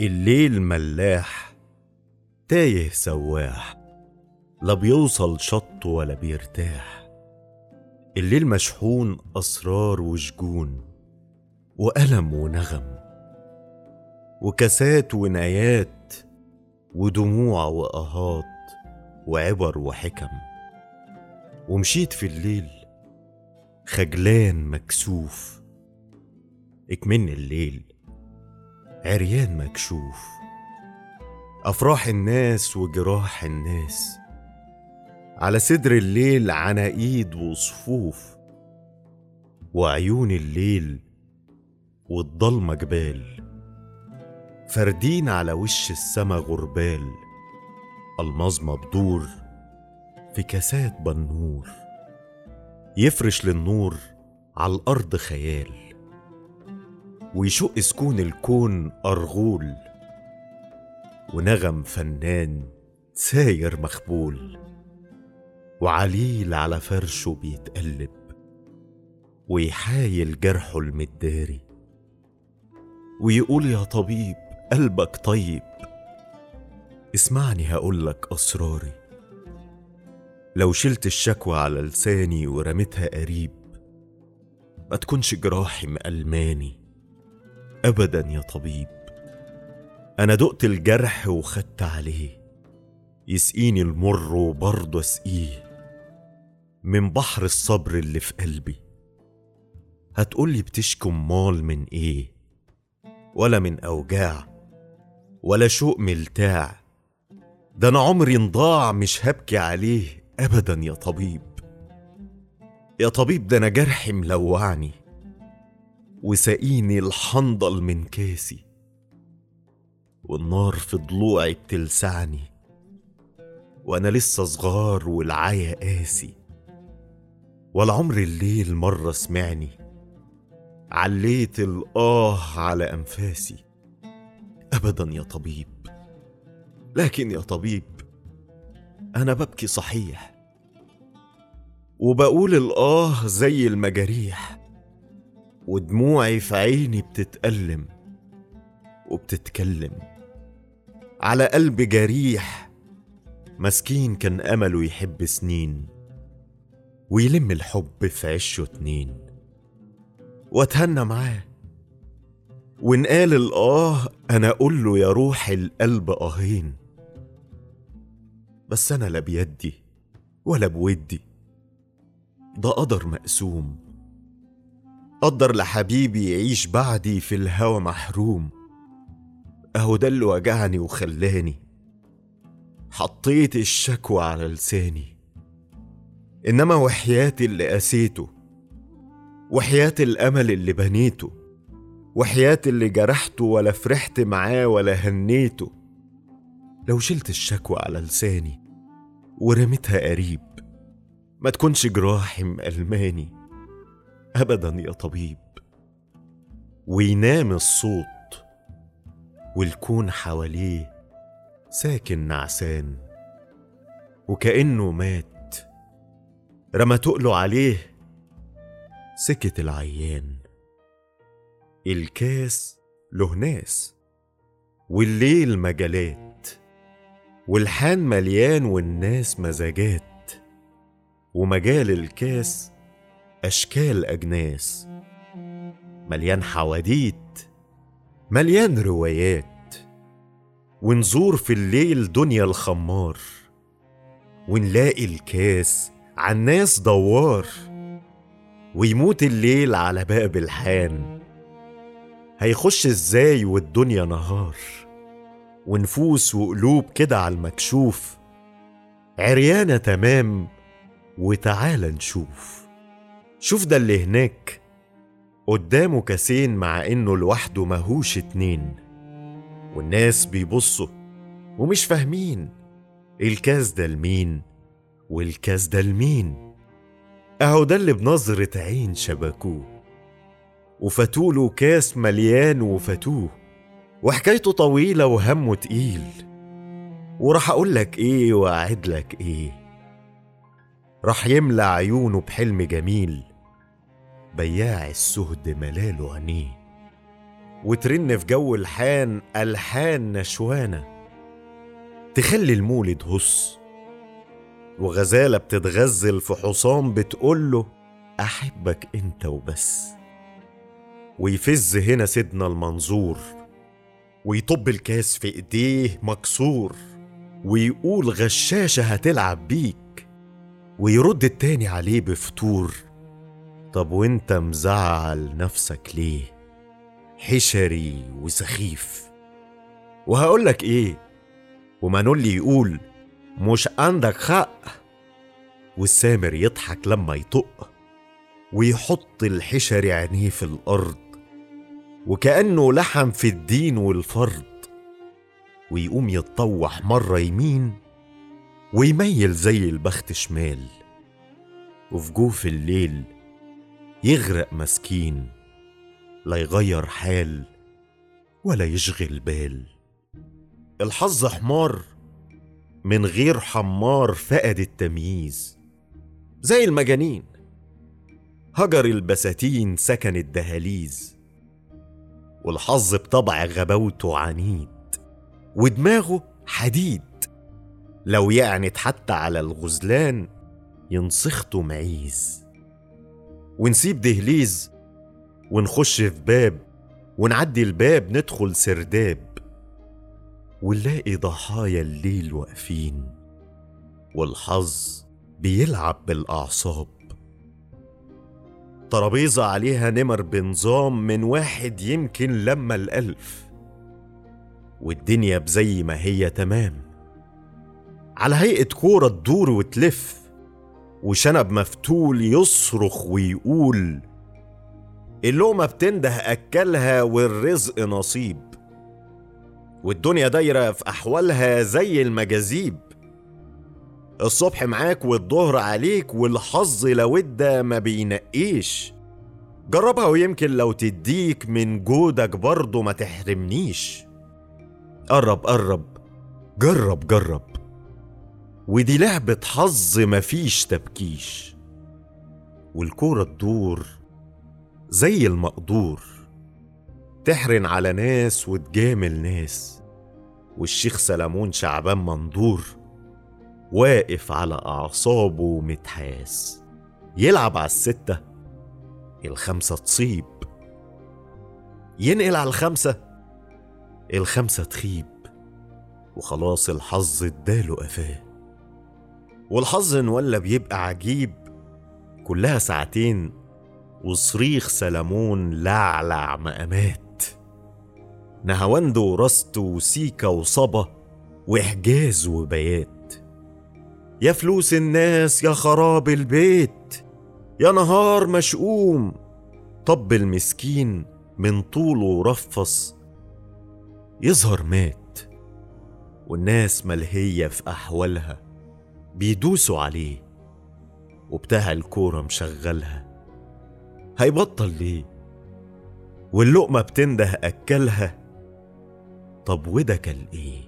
الليل ملاح تايه سواح لا بيوصل شط ولا بيرتاح. الليل مشحون أسرار وشجون وألم ونغم وكاسات ونايات ودموع وآهات وعبر وحكم. ومشيت في الليل خجلان مكسوف. اكمن الليل. عريان مكشوف أفراح الناس وجراح الناس على صدر الليل عناقيد وصفوف وعيون الليل والضلمة جبال. فردين على وش السما غربال المظمة بدور في كاسات بنور. يفرش للنور على الأرض خيال. ويشق سكون الكون أرغول ونغم فنان ساير مخبول وعليل على فرشه بيتقلب ويحايل جرحه المداري ويقول يا طبيب قلبك طيب. اسمعني هقولك أسراري لو شلت الشكوى على لساني ورميتها قريب ما تكونش جراحي مألماني. أبدا يا طبيب. أنا دقت الجرح وخدت عليه. يسقيني المر وبرضه أسقيه. من بحر الصبر اللي في قلبي. هتقولي بتشكي امال من إيه؟ ولا من أوجاع. ولا شوق ملتاع. ده أنا عمري انضاع مش هبكي عليه ابدا يا طبيب. يا طبيب ده أنا جرحي ملوعني. وساقيني الحنظل من كاسي والنار في ضلوعي بتلسعني وأنا لسه صغار والعيا قاسي ولا عمر الليل مرة سمعني عليت الآه على أنفاسي. أبدا يا طبيب لكن يا طبيب أنا ببكي صحيح وبقول الآه زي المجاريح. ودموعي في عيني بتتألم وبتتكلم. على قلب جريح مسكين كان أمله يحب سنين ويلم الحب في عشه اتنين. واتهنى معاه وإن قال الآه أنا أقول له يا روح القلب آهين. بس أنا لا بيدي ولا بودي ده قدر مقسوم. قدر لحبيبي يعيش بعدي في الهوى محروم. أهو ده اللي وجعني وخلاني. حطيت الشكوى على لساني. إنما وحياتي اللي قسيته وحياة الأمل اللي بنيته وحياة اللي جرحته ولا فرحت معاه ولا هنيته. لو شلت الشكوى على لساني ورميتها قريب ما تكونش جراحي مألماني. أبدا يا طبيب. وينام الصوت والكون حواليه ساكن نعسان وكأنه مات. رمى تقله عليه سكت العيان. الكاس له ناس والليل مجالات والحان مليان والناس مزاجات. ومجال الكاس أشكال أجناس. مليان حواديت. مليان روايات. ونزور في الليل دنيا الخمار. ونلاقي الكاس عالناس دوار. ويموت الليل على باب الحان. هيخش إزاي والدنيا نهار؟ ونفوس وقلوب كده على المكشوف. عريانة تمام وتعالى نشوف. شوف ده اللي هناك. قدامه كاسين مع إنه لوحده ماهوش اتنين. والناس بيبصوا ومش فاهمين. الكاس ده لمين؟ والكاس ده لمين؟ أهو ده اللي بنظرة عين شبكوه. وفاتوله كاس مليان وفاتوه وحكايته طويلة وهمه تقيل. وراح أقولك إيه وأعدلك إيه. راح يملى عيونه بحلم جميل. بياع السهد ملاله عينيه وترن في جو الحان ألحان نشوانة. تخلي المولد هص. وغزالة بتتغزل في حصان بتقوله أحبك أنت وبس. ويفز هنا سيدنا المنظور. ويطب الكاس في إيديه مكسور. ويقول غشاشة هتلعب بيك. ويرد التاني عليه بفتور. طب وانت مزعل نفسك ليه؟ حشري وسخيف. وهقولك إيه؟ ومانولي يقول مش عندك حق. والسامر يضحك لما يطق ويحط الحشري عينيه في الأرض وكأنه لحم في الدين والفرض ويقوم يتطوح مرة يمين ويميل زي البخت شمال. وفي جوف الليل يغرق مسكين لا يغير حال ولا يشغل بال. الحظ حمار من غير حمار فقد التمييز. زي المجانين هجر البساتين سكن الدهاليز. والحظ بطبع غباوته عنيد ودماغه حديد. لو يعني حتى على الغزلان ينسخته معيز. ونسيب دهليز ونخش في باب ونعدي الباب ندخل سرداب. ونلاقي ضحايا الليل واقفين والحظ بيلعب بالأعصاب. ترابيزة عليها نمر بنظام من واحد يمكن لما الألف. والدنيا بزي ما هي تمام. على هيئة كورة تدور وتلف. وشنب مفتول يصرخ ويقول اللقمة بتنده أكلها والرزق نصيب والدنيا دايرة في أحوالها زي المجاذيب الصبح معاك والظهر عليك والحظ لو ادى ما بينقيش. جربها ويمكن لو تديك من جودك برضه ما تحرمنيش. قرب قرب جرب جرب. ودي لعبة حظ مفيش تبكيش. والكورة تدور زي المقدور. تحرن على ناس وتجامل ناس. والشيخ سلامون شعبان مندور واقف على أعصابه متحاس يلعب على الستة. الخمسة تصيب. ينقل على الخمسة. الخمسة تخيب. وخلاص الحظ اداله قفاه. والحظ ولا بيبقى عجيب. كلها ساعتين وصريخ سلمون لعلع مقامات نهاوند ورست وسيكا وصبا وإحجاز وبيات. يا فلوس الناس يا خراب البيت يا نهار مشؤوم. طب المسكين من طوله رفص يظهر مات والناس ملهية في أحوالها. بيدوسوا عليه. وبتاع الكورة مشغلها. هيبطل ليه؟ واللقمة بتنده أكلها. طب وده كل إيه؟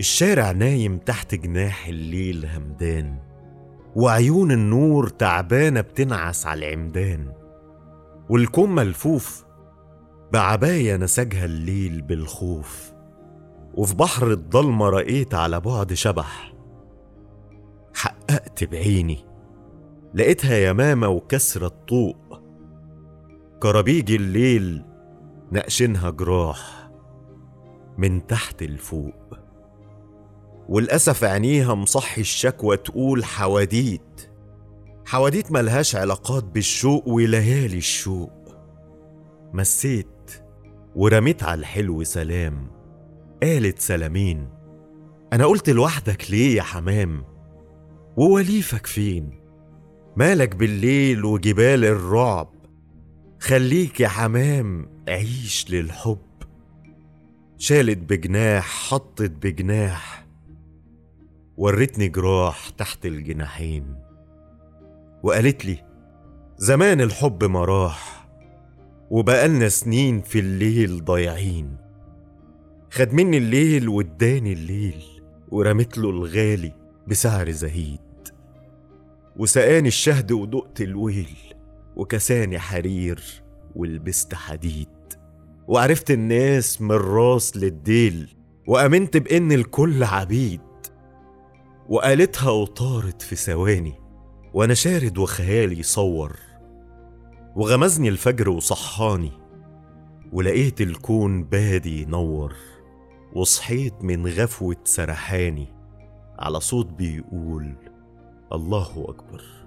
الشارع نايم تحت جناح الليل همدان. وعيون النور تعبانة بتنعس على العمدان. والكم ملفوف. بعباية نسجها الليل بالخوف. وفي بحر الضلمة رأيت على بعد شبح. حققت بعيني. لقيتها يمامة وكسرة طوق كرابيج الليل نقشنها جراح من تحت لفوق والأسف عينيها مصحي الشكوى تقول حواديت. حواديت ملهاش علاقات بالشوق وليالي الشوق. مسيت ورميت على الحلو سلام. قالت سلامين أنا قلت لوحدك ليه يا حمام؟ ووليفك فين؟ مالك بالليل وجبال الرعب؟ خليك يا حمام عيش للحب. شالت بجناح حطت بجناح. ورتني جراح تحت الجناحين. وقالت لي زمان الحب ما راح وبقالنا سنين في الليل ضايعين. خد مني الليل واداني الليل. ورمت له الغالي بسعر زهيد. وسقاني الشهد ودقت الويل وكساني حرير ولبست حديد. وعرفت الناس من الراس للديل وأمنت بإن الكل عبيد. وقالتها وطارت في ثواني وأنا شارد وخيالي صور. وغمزني الفجر وصحاني ولقيت الكون بادي ينور وصحيت من غفوة سرحاني على صوت بيقول الله أكبر.